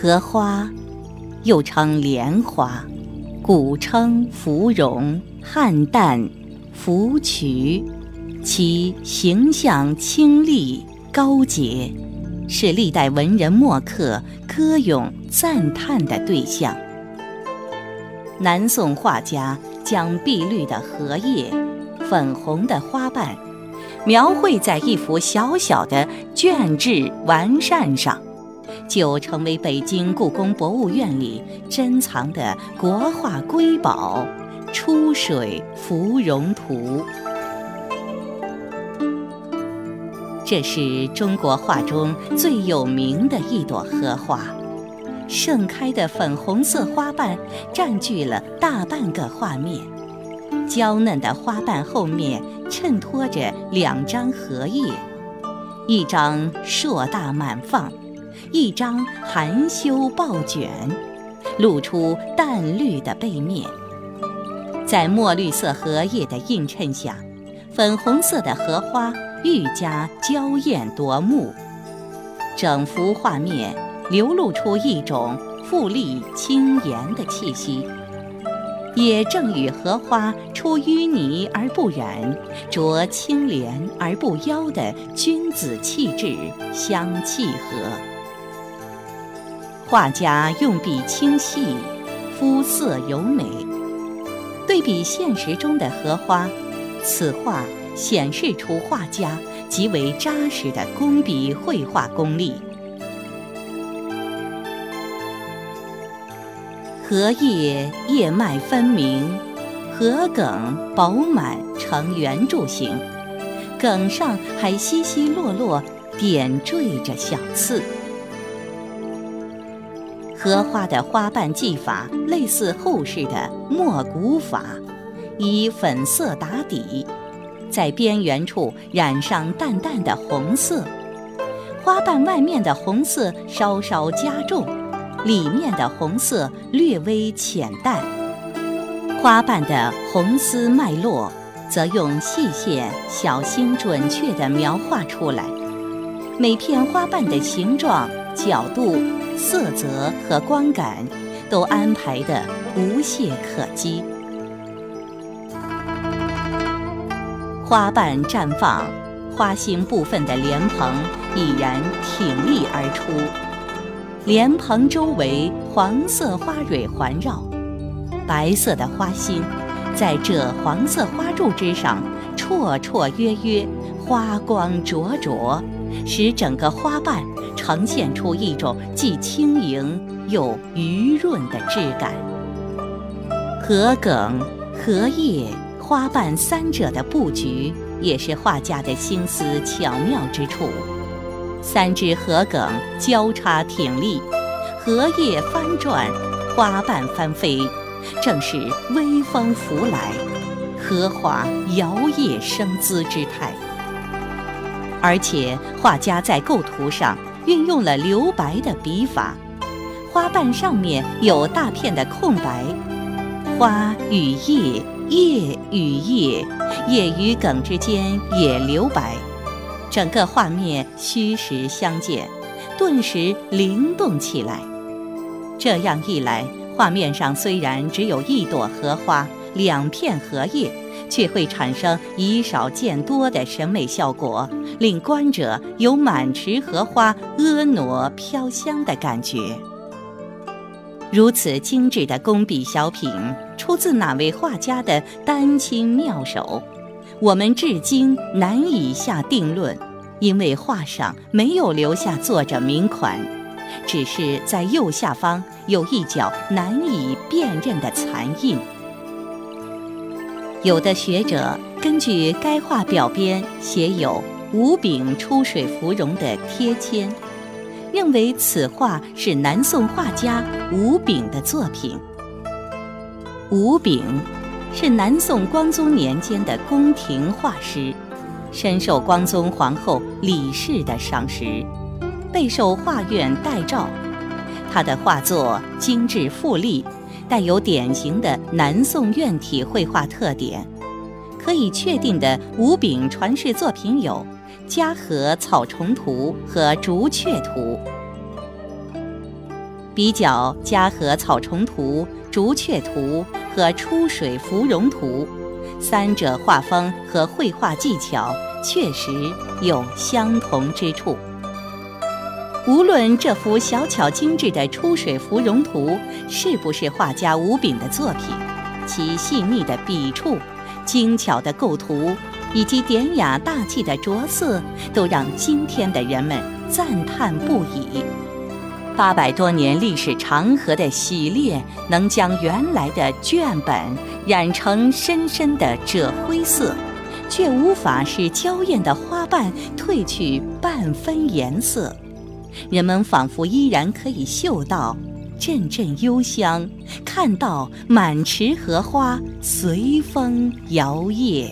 荷花，又称莲花，古称芙蓉、菡萏、芙蕖，其形象清丽高洁，是历代文人墨客歌咏赞叹的对象。南宋画家将碧绿的荷叶、粉红的花瓣，描绘在一幅小小的绢制完扇上。就成为北京故宫博物院里珍藏的国画瑰宝《出水芙蓉图》。这是中国画中最有名的一朵荷花，盛开的粉红色花瓣占据了大半个画面，娇嫩的花瓣后面衬托着两张荷叶，一张硕大满放。一张含羞抱卷，露出淡绿的背面，在墨绿色荷叶的映衬下，粉红色的荷花愈加娇艳夺目。整幅画面流露出一种富丽轻颜的气息，也正与荷花出淤泥而不染，濯清涟而不妖的君子气质相契合。画家用笔清细，肤色柔美。对比现实中的荷花，此画显示出画家极为扎实的工笔绘画功力。荷叶叶脉分明，荷梗饱满呈圆柱形，梗上还稀稀落落点缀着小刺。荷花的花瓣技法类似后世的墨骨法，以粉色打底，在边缘处染上淡淡的红色，花瓣外面的红色稍稍加重，里面的红色略微浅淡。花瓣的红丝脉络，则用细线小心准确地描画出来，每片花瓣的形状、角度。色泽和光感都安排得无懈可击，花瓣绽放，花心部分的莲蓬已然挺立而出，莲蓬周围黄色花蕊环绕，白色的花心在这黄色花柱之上绰绰约约，花光灼灼，使整个花瓣。呈现出一种既轻盈又余润的质感。荷梗、荷叶、花瓣三者的布局，也是画家的心思巧妙之处。三只荷梗交叉挺立，荷叶翻转，花瓣翻飞，正是微风拂来，荷花摇曳生姿之态。而且画家在构图上。运用了留白的笔法，花瓣上面有大片的空白，花与叶，叶与叶，叶与梗之间也留白，整个画面虚实相间，顿时灵动起来。这样一来，画面上虽然只有一朵荷花，两片荷叶。却会产生以少见多的审美效果，令观者有满池荷花婀娜飘香的感觉。如此精致的工笔小品，出自哪位画家的丹青妙手？我们至今难以下定论，因为画上没有留下作者名款，只是在右下方有一角难以辨认的残印。有的学者根据该画表边写有“吴炳出水芙蓉”的贴签，认为此画是南宋画家吴炳的作品。吴炳是南宋光宗年间的宫廷画师，深受光宗皇后李氏的赏识，备受画院待召。他的画作精致富丽。带有典型的南宋院体绘画特点，可以确定的吴炳传世作品有《嘉禾草虫图》和《竹雀图》。比较《嘉禾草虫图》《竹雀图》和《出水芙蓉图》，三者画风和绘画技巧确实有相同之处。无论这幅小巧精致的《出水芙蓉图》是不是画家吴炳的作品，其细腻的笔触、精巧的构图以及典雅大气的着色，都让今天的人们赞叹不已。八百多年历史长河的洗练，能将原来的卷本染成深深的赭灰色，却无法使娇艳的花瓣褪去半分颜色。人们仿佛依然可以嗅到阵阵幽香，看到满池荷花随风摇曳。